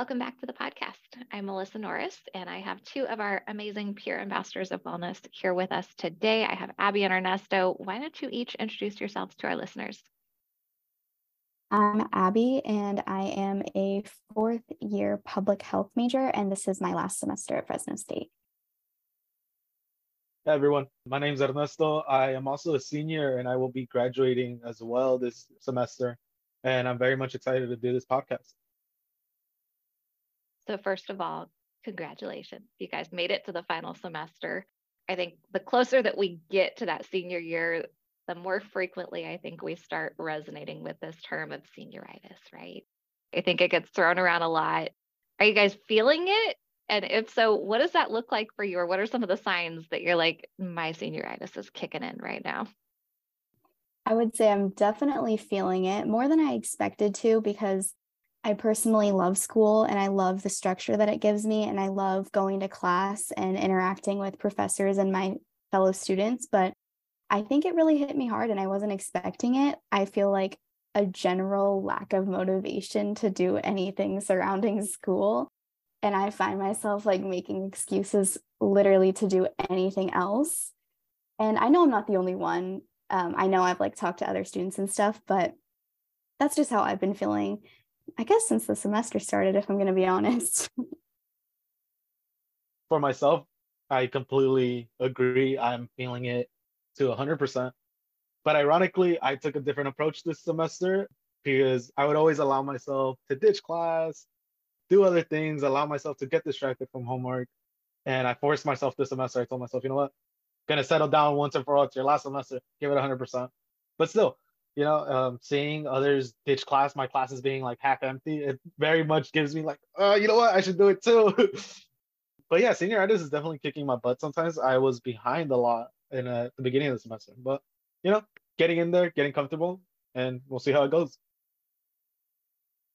welcome back to the podcast. I'm Melissa Norris, and I have two of our amazing peer ambassadors of wellness here with us today. I have Abby and Ernesto. Why don't you each introduce yourselves to our listeners? I'm Abby, and I am a fourth year public health major, and this is my last semester at Fresno State. Hey everyone, my name is Ernesto. I am also a senior, and I will be graduating as well this semester. And I'm very much excited to do this podcast. So, first of all, congratulations. You guys made it to the final semester. I think the closer that we get to that senior year, the more frequently I think we start resonating with this term of senioritis, right? I think it gets thrown around a lot. Are you guys feeling it? And if so, what does that look like for you? Or what are some of the signs that you're like, my senioritis is kicking in right now? I would say I'm definitely feeling it more than I expected to because I personally love school and I love the structure that it gives me. And I love going to class and interacting with professors and my fellow students. But I think it really hit me hard and I wasn't expecting it. I feel like a general lack of motivation to do anything surrounding school. And I find myself like making excuses literally to do anything else. And I know I'm not the only one. Um, I know I've like talked to other students and stuff, but that's just how I've been feeling I guess since the semester started, if I'm going to be honest. For myself, I completely agree. I'm feeling it to 100%. But ironically, I took a different approach this semester because I would always allow myself to ditch class, do other things, allow myself to get distracted from homework. And I forced myself this semester. I told myself, you know what? Gonna settle down once and for all. It's your last semester. Give it 100%. But still, you know, um, seeing others ditch class, my classes being like half empty, it very much gives me like, oh, you know what, I should do it too. but yeah, senioritis is definitely kicking my butt. Sometimes I was behind a lot in uh, the beginning of the semester, but you know, getting in there, getting comfortable, and we'll see how it goes.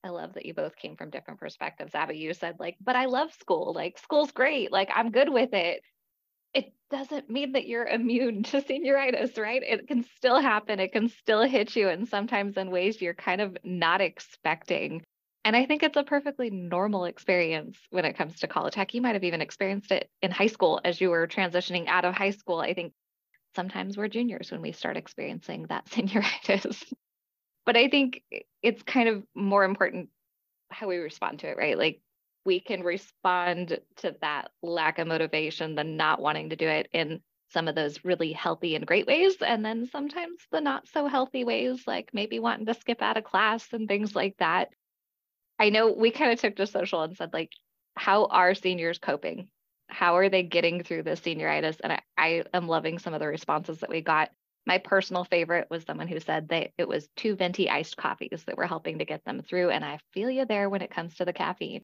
I love that you both came from different perspectives. Abby, you said like, but I love school. Like school's great. Like I'm good with it it doesn't mean that you're immune to senioritis, right? It can still happen. It can still hit you, and sometimes in ways you're kind of not expecting. And I think it's a perfectly normal experience when it comes to college. Heck, you might have even experienced it in high school as you were transitioning out of high school. I think sometimes we're juniors when we start experiencing that senioritis. but I think it's kind of more important how we respond to it, right? Like we can respond to that lack of motivation, the not wanting to do it in some of those really healthy and great ways. And then sometimes the not so healthy ways, like maybe wanting to skip out of class and things like that. I know we kind of took to social and said, like, how are seniors coping? How are they getting through the senioritis? And I, I am loving some of the responses that we got. My personal favorite was someone who said that it was two venti iced coffees that were helping to get them through. And I feel you there when it comes to the caffeine.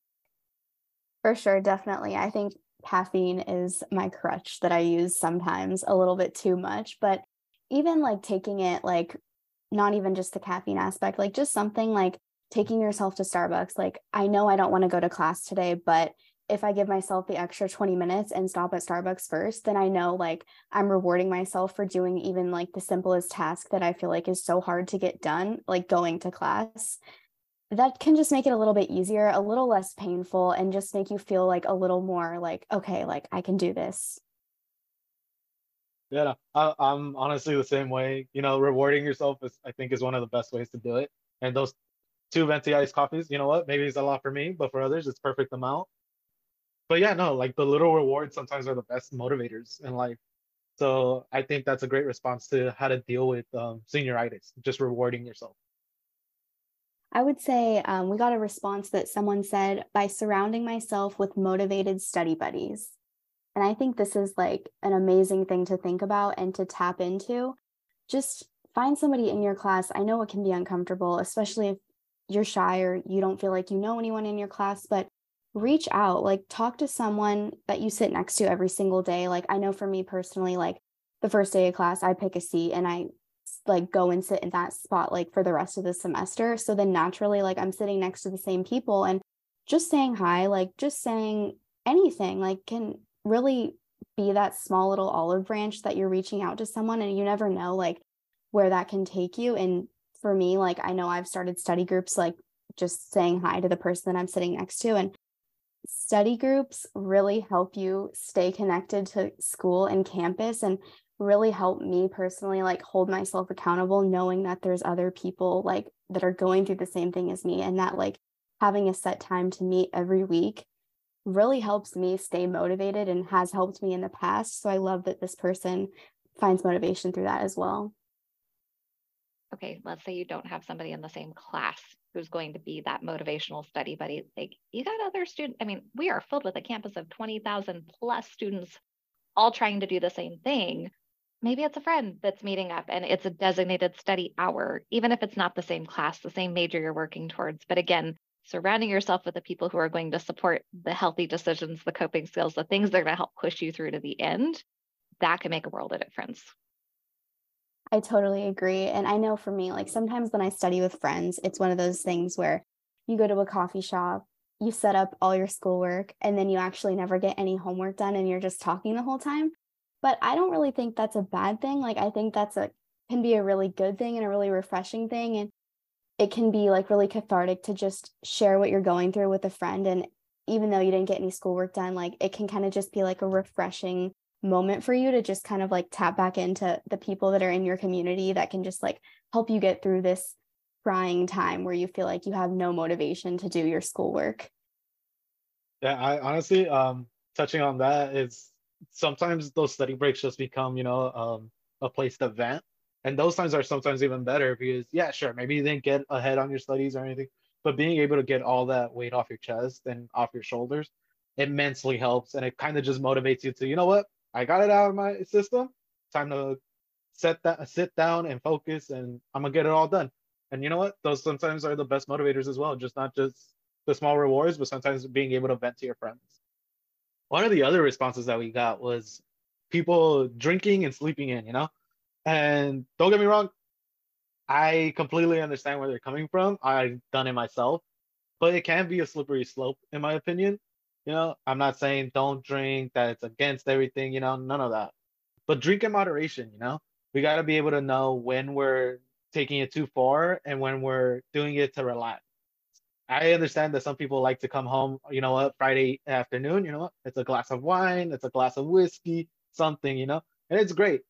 For sure, definitely. I think caffeine is my crutch that I use sometimes a little bit too much, but even like taking it like not even just the caffeine aspect, like just something like taking yourself to Starbucks. Like I know I don't want to go to class today, but if I give myself the extra 20 minutes and stop at Starbucks first, then I know like I'm rewarding myself for doing even like the simplest task that I feel like is so hard to get done, like going to class that can just make it a little bit easier, a little less painful, and just make you feel like a little more like, okay, like I can do this. Yeah, I, am honestly the same way. You know, rewarding yourself is, I think, is one of the best ways to do it. And those two venti iced coffees, you know what? Maybe it's a lot for me, but for others, it's perfect amount. But yeah, no, like the little rewards sometimes are the best motivators in life. So I think that's a great response to how to deal with um, senioritis, just rewarding yourself. I would say um, we got a response that someone said by surrounding myself with motivated study buddies. And I think this is like an amazing thing to think about and to tap into. Just find somebody in your class. I know it can be uncomfortable, especially if you're shy or you don't feel like you know anyone in your class, but reach out, like talk to someone that you sit next to every single day. Like I know for me personally, like the first day of class, I pick a seat and I like go and sit in that spot like for the rest of the semester. So then naturally, like I'm sitting next to the same people and just saying hi, like just saying anything, like can really be that small little olive branch that you're reaching out to someone and you never know like where that can take you. And for me, like I know I've started study groups like just saying hi to the person that I'm sitting next to. And study groups really help you stay connected to school and campus and really help me personally like hold myself accountable knowing that there's other people like that are going through the same thing as me and that like having a set time to meet every week really helps me stay motivated and has helped me in the past. So i love that this person finds motivation through that as well. Okay let's say you don't have somebody in the same class who's going to be that motivational study buddy. Like you got other students i mean we are filled with a campus of 20,000 plus students all trying to do the same thing maybe it's a friend that's meeting up and it's a designated study hour, even if it's not the same class, the same major you're working towards. But again, surrounding yourself with the people who are going to support the healthy decisions, the coping skills, the things that are going to help push you through to the end, that can make a world of difference. I totally agree. And I know for me, like sometimes when I study with friends, it's one of those things where you go to a coffee shop, you set up all your schoolwork, and then you actually never get any homework done and you're just talking the whole time but i don't really think that's a bad thing like i think that's a can be a really good thing and a really refreshing thing and it can be like really cathartic to just share what you're going through with a friend and even though you didn't get any schoolwork done like it can kind of just be like a refreshing moment for you to just kind of like tap back into the people that are in your community that can just like help you get through this trying time where you feel like you have no motivation to do your schoolwork. Yeah i honestly um touching on that is sometimes those study breaks just become, you know, um, a place to vent. And those times are sometimes even better because, yeah, sure, maybe you didn't get ahead on your studies or anything, but being able to get all that weight off your chest and off your shoulders immensely helps. And it kind of just motivates you to, you know what, I got it out of my system. Time to set that, sit down and focus, and I'm gonna get it all done. And you know what? Those sometimes are the best motivators as well. Just not just the small rewards, but sometimes being able to vent to your friends one of the other responses that we got was people drinking and sleeping in, you know? And don't get me wrong, I completely understand where they're coming from. I've done it myself, but it can be a slippery slope, in my opinion. You know, I'm not saying don't drink, that it's against everything, you know, none of that. But drink in moderation, you know? We got to be able to know when we're taking it too far and when we're doing it to relax. I understand that some people like to come home, you know what, Friday afternoon, you know what, it's a glass of wine, it's a glass of whiskey, something, you know, and it's great.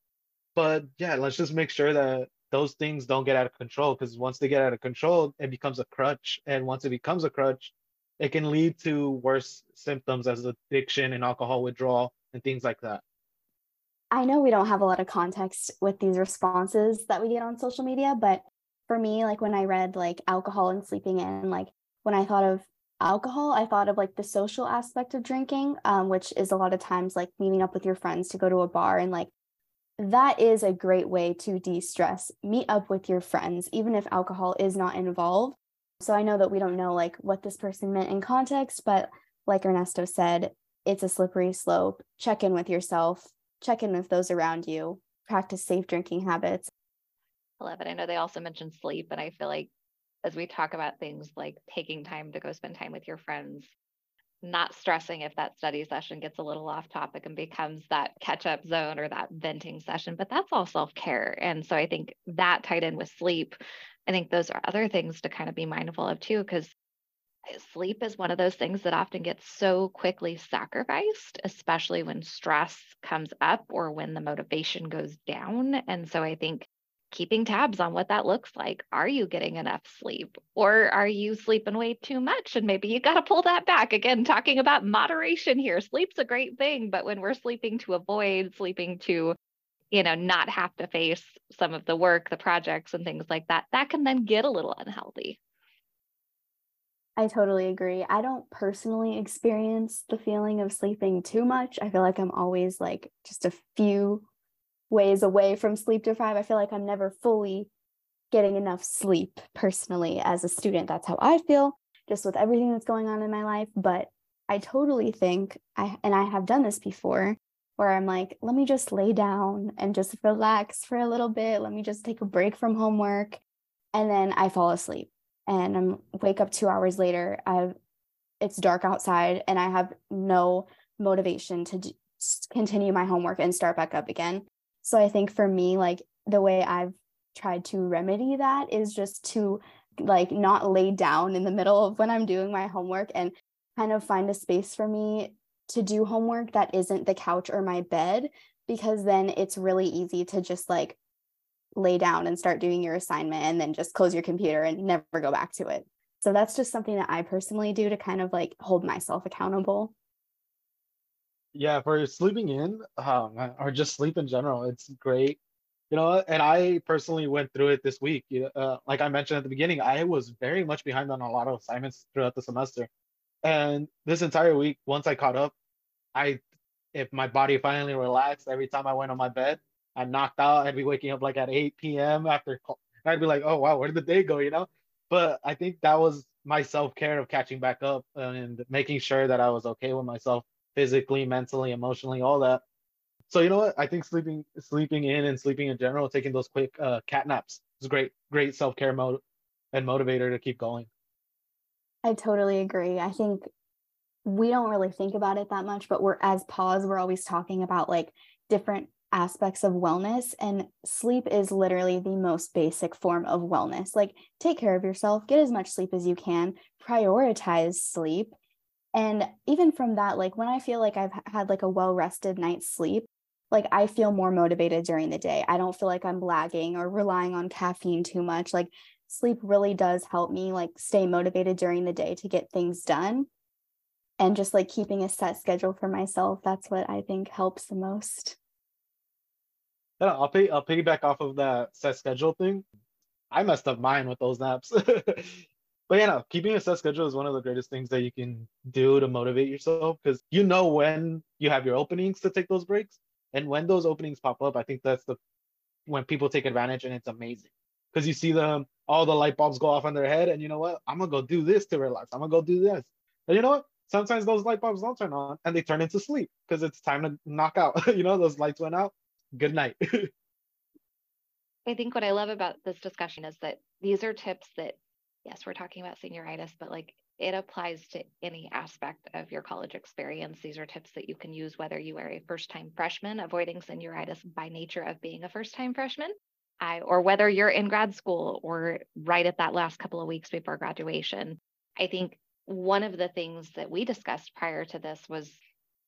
But yeah, let's just make sure that those things don't get out of control because once they get out of control, it becomes a crutch. And once it becomes a crutch, it can lead to worse symptoms as addiction and alcohol withdrawal and things like that. I know we don't have a lot of context with these responses that we get on social media, but for me, like when I read like alcohol and sleeping in, like when I thought of alcohol, I thought of like the social aspect of drinking, um, which is a lot of times like meeting up with your friends to go to a bar and like that is a great way to de-stress. Meet up with your friends, even if alcohol is not involved. So I know that we don't know like what this person meant in context, but like Ernesto said, it's a slippery slope. Check in with yourself, check in with those around you, practice safe drinking habits. I love it. I know they also mentioned sleep, and I feel like as we talk about things like taking time to go spend time with your friends, not stressing if that study session gets a little off topic and becomes that catch up zone or that venting session, but that's all self care. And so I think that tied in with sleep, I think those are other things to kind of be mindful of too, because sleep is one of those things that often gets so quickly sacrificed, especially when stress comes up or when the motivation goes down. And so I think keeping tabs on what that looks like. Are you getting enough sleep or are you sleeping way too much? And maybe you got to pull that back. Again, talking about moderation here. Sleep's a great thing, but when we're sleeping to avoid, sleeping to, you know, not have to face some of the work, the projects, and things like that, that can then get a little unhealthy. I totally agree. I don't personally experience the feeling of sleeping too much. I feel like I'm always like just a few ways away from sleep deprived. I feel like I'm never fully getting enough sleep personally as a student. That's how I feel just with everything that's going on in my life. But I totally think I, and I have done this before where I'm like, let me just lay down and just relax for a little bit. Let me just take a break from homework. And then I fall asleep and I'm wake up two hours later. I've, it's dark outside and I have no motivation to d- continue my homework and start back up again. So I think for me, like the way I've tried to remedy that is just to like not lay down in the middle of when I'm doing my homework and kind of find a space for me to do homework that isn't the couch or my bed because then it's really easy to just like lay down and start doing your assignment and then just close your computer and never go back to it. So that's just something that I personally do to kind of like hold myself accountable. Yeah, for sleeping in um, or just sleep in general, it's great. You know, and I personally went through it this week. Uh, like I mentioned at the beginning, I was very much behind on a lot of assignments throughout the semester. And this entire week, once I caught up, I, if my body finally relaxed every time I went on my bed, I knocked out. I'd be waking up like at 8 p.m. after, I'd be like, oh wow, where did the day go? You know. But I think that was my self care of catching back up and making sure that I was okay with myself physically, mentally, emotionally, all that. So you know what? I think sleeping sleeping in and sleeping in general, taking those quick uh, cat naps is great, great self care mode and motivator to keep going. I totally agree. I think we don't really think about it that much, but we're as PAWs, we're always talking about like different aspects of wellness and sleep is literally the most basic form of wellness like take care of yourself get as much sleep as you can prioritize sleep and even from that like when i feel like i've had like a well rested night's sleep like i feel more motivated during the day i don't feel like i'm lagging or relying on caffeine too much like sleep really does help me like stay motivated during the day to get things done and just like keeping a set schedule for myself that's what i think helps the most yeah, I'll pay I'll piggyback off of that set schedule thing. I messed up mine with those naps. but yeah, no, keeping a set schedule is one of the greatest things that you can do to motivate yourself because you know when you have your openings to take those breaks. And when those openings pop up, I think that's the when people take advantage and it's amazing. Because you see them, all the light bulbs go off on their head, and you know what? I'm gonna go do this to relax. I'm gonna go do this. And you know what? Sometimes those light bulbs don't turn on and they turn into sleep because it's time to knock out. you know, those lights went out good night. I think what I love about this discussion is that these are tips that, yes, we're talking about senioritis, but like it applies to any aspect of your college experience. These are tips that you can use whether you are a first time freshman avoiding senioritis by nature of being a first time freshman, I, or whether you're in grad school or right at that last couple of weeks before graduation. I think one of the things that we discussed prior to this was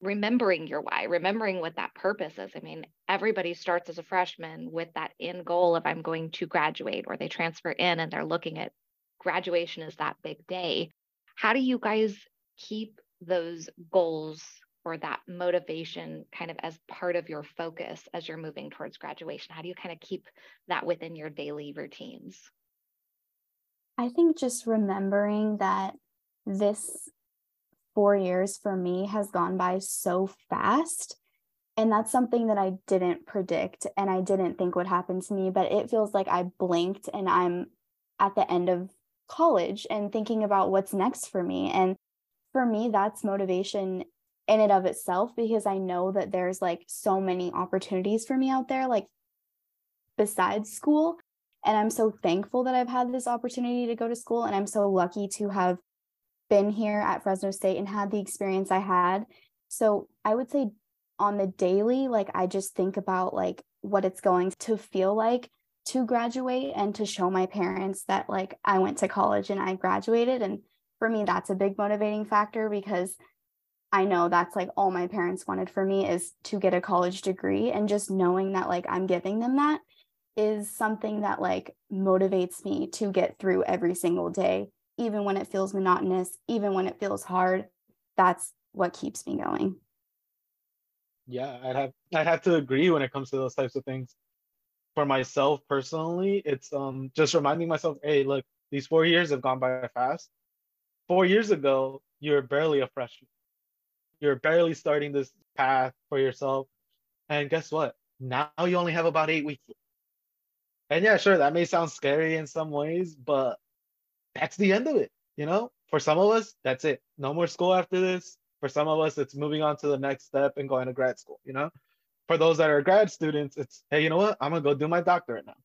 remembering your why, remembering what that purpose is. I mean, everybody starts as a freshman with that end goal of I'm going to graduate, or they transfer in and they're looking at graduation is that big day. How do you guys keep those goals or that motivation kind of as part of your focus as you're moving towards graduation? How do you kind of keep that within your daily routines? I think just remembering that this four years for me has gone by so fast. And that's something that I didn't predict and I didn't think would happen to me. But it feels like I blinked and I'm at the end of college and thinking about what's next for me. And for me, that's motivation in and of itself because I know that there's like so many opportunities for me out there, like besides school. And I'm so thankful that I've had this opportunity to go to school. And I'm so lucky to have been here at Fresno State and had the experience I had. So I would say on the daily, like I just think about like what it's going to feel like to graduate and to show my parents that like I went to college and I graduated. And for me, that's a big motivating factor because I know that's like all my parents wanted for me is to get a college degree. And just knowing that like I'm giving them that is something that like motivates me to get through every single day even when it feels monotonous, even when it feels hard, that's what keeps me going. Yeah, I'd have I'd have to agree when it comes to those types of things. For myself personally, it's um just reminding myself, hey, look, these four years have gone by fast. Four years ago, you're barely a freshman. You're barely starting this path for yourself. And guess what? Now you only have about eight weeks. And yeah, sure, that may sound scary in some ways, but that's the end of it. You know, for some of us, that's it. No more school after this. For some of us, it's moving on to the next step and going to grad school. You know, for those that are grad students, it's hey, you know what? I'm gonna go do my doctorate now.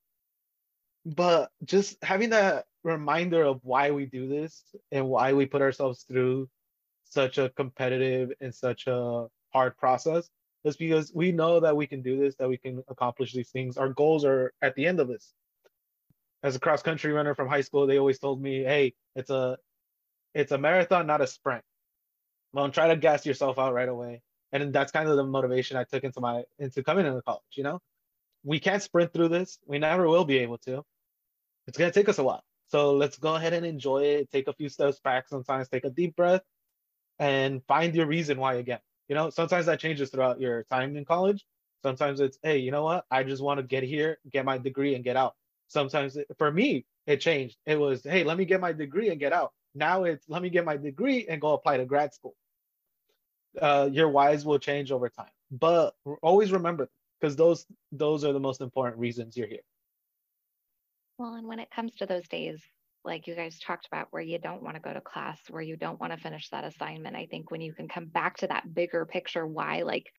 But just having that reminder of why we do this and why we put ourselves through such a competitive and such a hard process is because we know that we can do this, that we can accomplish these things. Our goals are at the end of this. as a cross country runner from high school, they always told me, "Hey, it's a it's a marathon, not a sprint. Don't try to gas yourself out right away." And that's kind of the motivation I took into my into coming into college. You know, we can't sprint through this. We never will be able to. It's gonna take us a while. So let's go ahead and enjoy it. Take a few steps back. Sometimes take a deep breath, and find your reason why again. You know, sometimes that changes throughout your time in college. Sometimes it's, hey, you know what? I just want to get here, get my degree, and get out. Sometimes it, for me, it changed. It was, hey, let me get my degree and get out. Now it's, let me get my degree and go apply to grad school. Uh, your whys will change over time, but always remember because those those are the most important reasons you're here. Well, and when it comes to those days, like you guys talked about, where you don't want to go to class, where you don't want to finish that assignment, I think when you can come back to that bigger picture, why, like,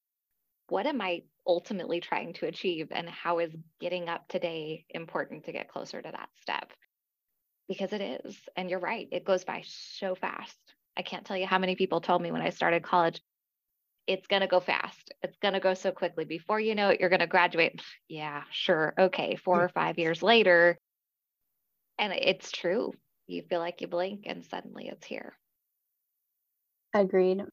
what am I ultimately trying to achieve and how is getting up today important to get closer to that step? Because it is. And you're right, it goes by so fast. I can't tell you how many people told me when I started college, it's going to go fast. It's going to go so quickly. Before you know it, you're going to graduate. Yeah, sure. Okay. Four hmm. or five years later. And it's true. You feel like you blink and suddenly it's here. Agreed.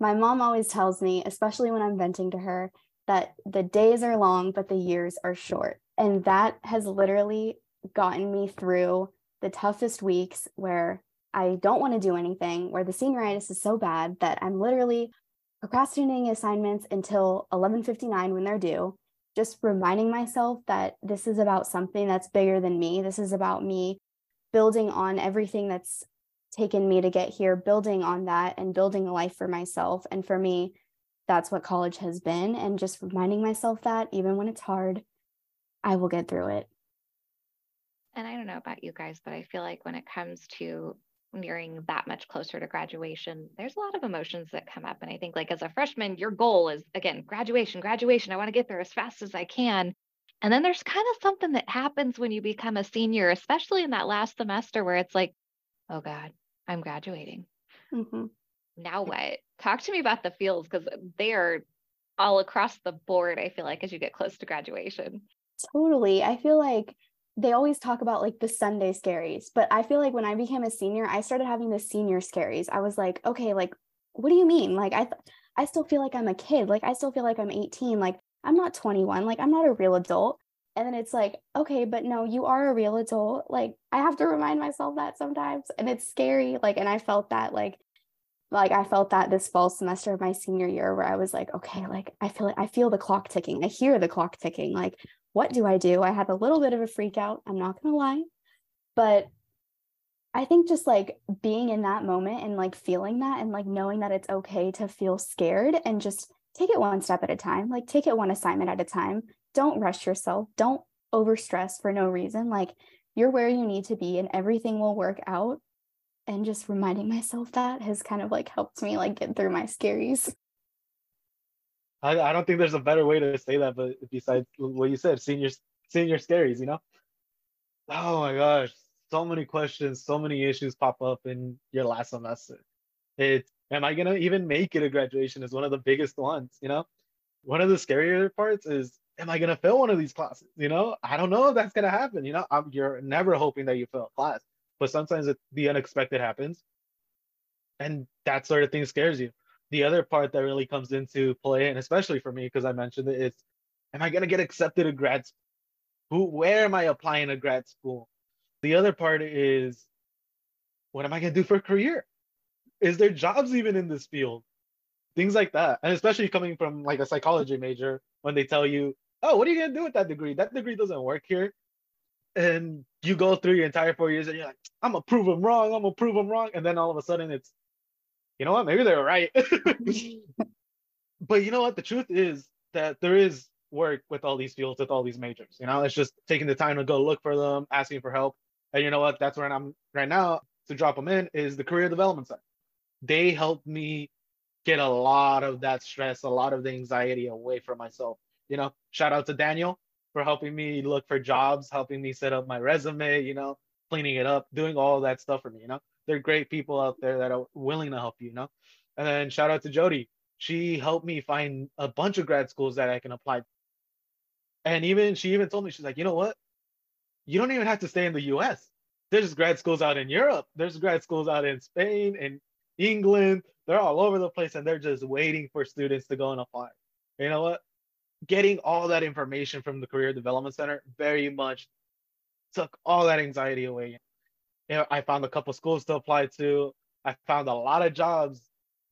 My mom always tells me, especially when I'm venting to her, that the days are long, but the years are short. And that has literally gotten me through the toughest weeks where I don't want to do anything, where the senioritis is so bad that I'm literally procrastinating assignments until 11:59 when they're due, just reminding myself that this is about something that's bigger than me. This is about me building on everything that's taken me to get here, building on that and building a life for myself. And for me, that's what college has been. And just reminding myself that even when it's hard, I will get through it. And I don't know about you guys, but I feel like when it comes to nearing that much closer to graduation, there's a lot of emotions that come up. And I think, like, as a freshman, your goal is again, graduation, graduation. I want to get there as fast as I can. And then there's kind of something that happens when you become a senior, especially in that last semester where it's like, oh God, I'm graduating. Mm-hmm. Now what? Talk to me about the feels because they are all across the board, I feel like, as you get close to graduation. Totally. I feel like they always talk about like the Sunday scaries, but I feel like when I became a senior, I started having the senior scaries. I was like, okay, like, what do you mean? Like, I, th- I still feel like I'm a kid. Like, I still feel like I'm 18. Like, I'm not 21. Like, I'm not a real adult. And then it's like, okay, but no, you are a real adult. Like, I have to remind myself that sometimes. And it's scary. Like, and I felt that like, like I felt that this fall semester of my senior year where I was like, okay, like I feel like I feel the clock ticking. I hear the clock ticking. Like, what do I do? I had a little bit of a freak out. I'm not going to lie. But I think just like being in that moment and like feeling that and like knowing that it's okay to feel scared and just take it one step at a time, like take it one assignment at a time. Don't rush yourself. Don't overstress for no reason. Like you're where you need to be and everything will work out. And just reminding myself that has kind of like helped me like get through my scaries. I, I don't think there's a better way to say that, but besides what you said, senior senior scaries, you know. Oh my gosh, so many questions, so many issues pop up in your last semester. It's am I gonna even make it a graduation is one of the biggest ones, you know. One of the scarier parts is am I gonna fail one of these classes? You know, I don't know if that's gonna happen. You know, I'm, you're never hoping that you fail a class, but sometimes it, the unexpected happens, and that sort of thing scares you the other part that really comes into play, and especially for me, because I mentioned it, is am I gonna get accepted to grad school? Who where am I applying to grad school? The other part is what am I gonna do for a career? Is there jobs even in this field? Things like that. And especially coming from like a psychology major, when they tell you, oh, what are you gonna do with that degree? That degree doesn't work here. And you go through your entire four years and you're like, I'm gonna prove them wrong, I'm gonna prove them wrong. And then all of a sudden it's you know what? Maybe they were right. but you know what? The truth is that there is work with all these fields, with all these majors. You know, it's just taking the time to go look for them, asking for help. And you know what? That's where I'm right now to drop them in is the career development side. They helped me get a lot of that stress, a lot of the anxiety away from myself. You know, shout out to Daniel for helping me look for jobs, helping me set up my resume, you know, cleaning it up, doing all that stuff for me, you know they're great people out there that are willing to help you, you know. And then shout out to Jody. She helped me find a bunch of grad schools that I can apply. And even she even told me she's like, you know what? you don't even have to stay in the US. There's grad schools out in Europe. There's grad schools out in Spain and England. They're all over the place and they're just waiting for students to go and apply. You know what? Getting all that information from the Career Development Center very much took all that anxiety away. I found a couple schools to apply to. I found a lot of jobs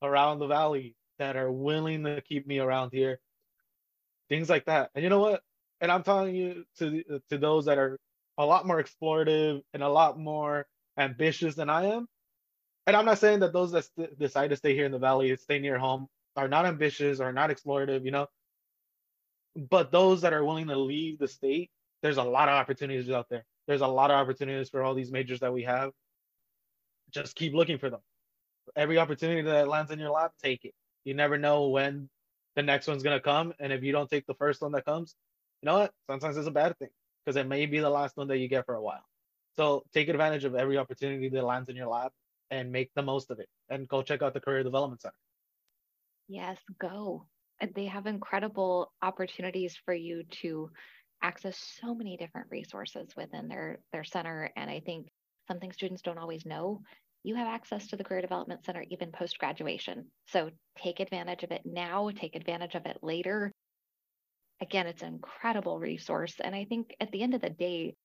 around the valley that are willing to keep me around here. Things like that. And you know what? And I'm telling you to to those that are a lot more explorative and a lot more ambitious than I am. And I'm not saying that those that st- decide to stay here in the valley, stay near home, are not ambitious or not explorative, you know. But those that are willing to leave the state, there's a lot of opportunities out there. There's a lot of opportunities for all these majors that we have. Just keep looking for them. Every opportunity that lands in your lap, take it. You never know when the next one's gonna come, and if you don't take the first one that comes, you know what? Sometimes it's a bad thing because it may be the last one that you get for a while. So take advantage of every opportunity that lands in your lap and make the most of it. And go check out the Career Development Center. Yes, go. They have incredible opportunities for you to access so many different resources within their their center and I think something students don't always know you have access to the Career Development Center even post graduation. So take advantage of it now, take advantage of it later again, it's an incredible resource. And I think at the end of the day,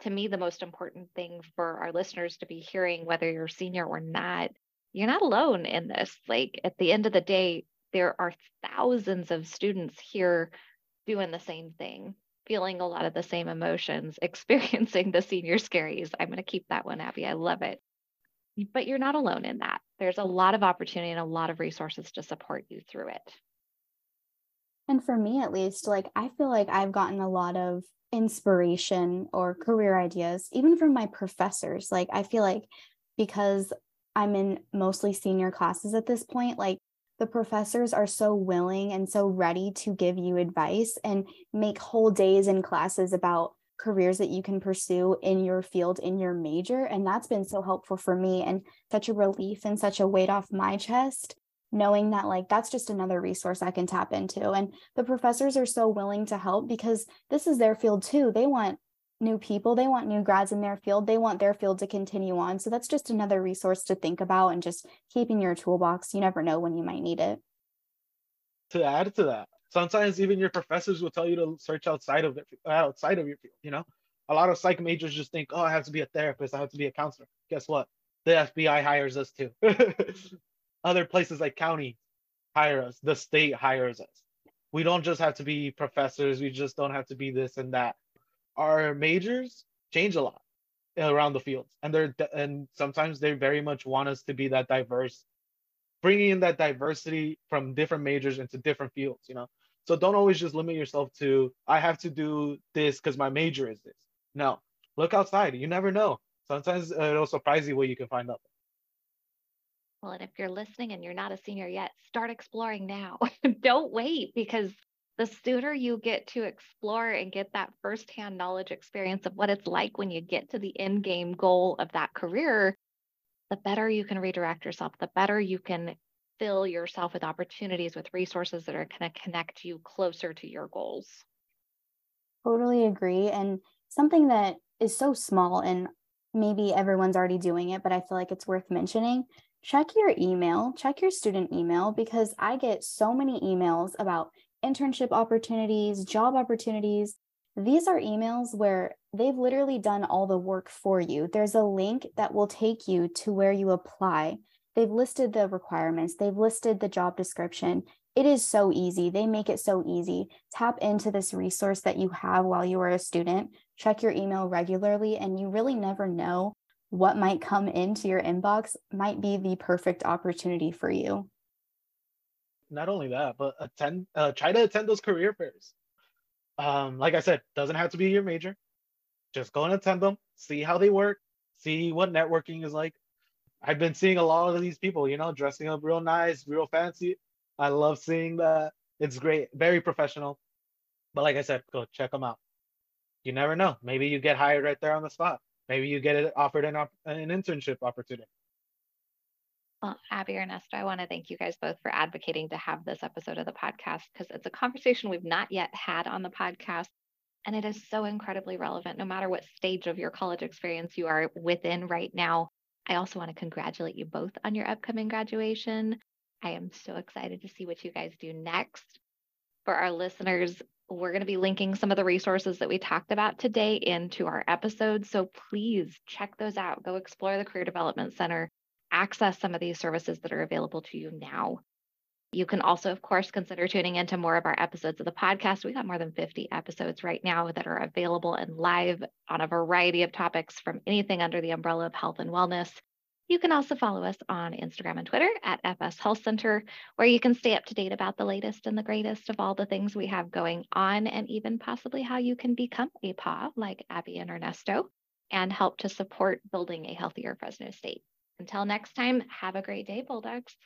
to me, the most important thing for our listeners to be hearing, whether you're senior or not, you're not alone in this. Like at the end of the day, there are thousands of students here doing the same thing, feeling a lot of the same emotions, experiencing the senior scaries. I'm going to keep that one, Abby. I love it. But you're not alone in that. There's a lot of opportunity and a lot of resources to support you through it. And for me, at least, like I feel like I've gotten a lot of inspiration or career ideas, even from my professors. Like, I feel like because I'm in mostly senior classes at this point, like the professors are so willing and so ready to give you advice and make whole days in classes about careers that you can pursue in your field in your major and that's been so helpful for me and such a relief and such a weight off my chest knowing that like that's just another resource I can tap into. And the professors are so willing to help because this is their field too. They want new people, they want new grads in their field, they want their field to continue on. So that's just another resource to think about and just keeping your toolbox. You never know when you might need it. To add to that, sometimes even your professors will tell you to search outside of it, outside of your field, you know? A lot of psych majors just think, oh, I have to be a therapist, I have to be a counselor. Guess what? The FBI hires us too. other places like county hire us, the state hires us. We don't just have to be professors, we just don't have to be this and that. Our majors change a lot around the fields. And they're and sometimes they very much want us to be that diverse bringing in that diversity from different majors into different fields you know? So don't always just limit yourself to i have to do this because my major is this. No look outside. You never know. Sometimes it'll surprise you what you can find out. Well, and if you're listening and you're not a senior yet, start exploring now. Don't wait because the sooner you get to explore and get that firsthand knowledge experience of what it's like when you get to the end game goal of that career, the better you can redirect yourself, the better you can fill yourself with opportunities, with resources that are going to connect you closer to your goals. Totally agree. And something that is so small and maybe everyone's already doing it, but I feel like it's worth mentioning check your email, check your student email, because I get so many emails about internship opportunities, job opportunities. These are emails where they've literally done all the work for you. There's a link that will take you to where you apply. They've listed the requirements, they've listed the job description. It is so easy. They make it so easy. Tap into this resource that you have while you are a student. Check your email regularly, and you really never know what might come into your inbox might be the perfect opportunity for you. Not only that, but attend, uh, try to attend those career fairs. Um, like I said, doesn't have to be your major. Just go and attend them, see how they work, see what networking is like. I've been seeing a lot of these people, you know, dressing up real nice, real fancy. I love seeing that. It's great, very professional. But like I said, go check them out. You never know. Maybe you get hired right there on the spot. Maybe you get it offered an, op- an internship opportunity. Well, Abby Ernesto, I want to thank you guys both for advocating to have this episode of the podcast because it's a conversation we've not yet had on the podcast. And it is so incredibly relevant no matter what stage of your college experience you are within right now. I also want to congratulate you both on your upcoming graduation. I am so excited to see what you guys do next. For our listeners, we're going to be linking some of the resources that we talked about today into our episode. So please check those out. Go explore the Career Development Center, access some of these services that are available to you now. You can also, of course, consider tuning into more of our episodes of the podcast. We got more than 50 episodes right now that are available and live on a variety of topics from anything under the umbrella of health and wellness. You can also follow us on Instagram and Twitter at FS Health Center, where you can stay up to date about the latest and the greatest of all the things we have going on, and even possibly how you can become a PA like Abby and Ernesto and help to support building a healthier Fresno State. Until next time, have a great day, Bulldogs.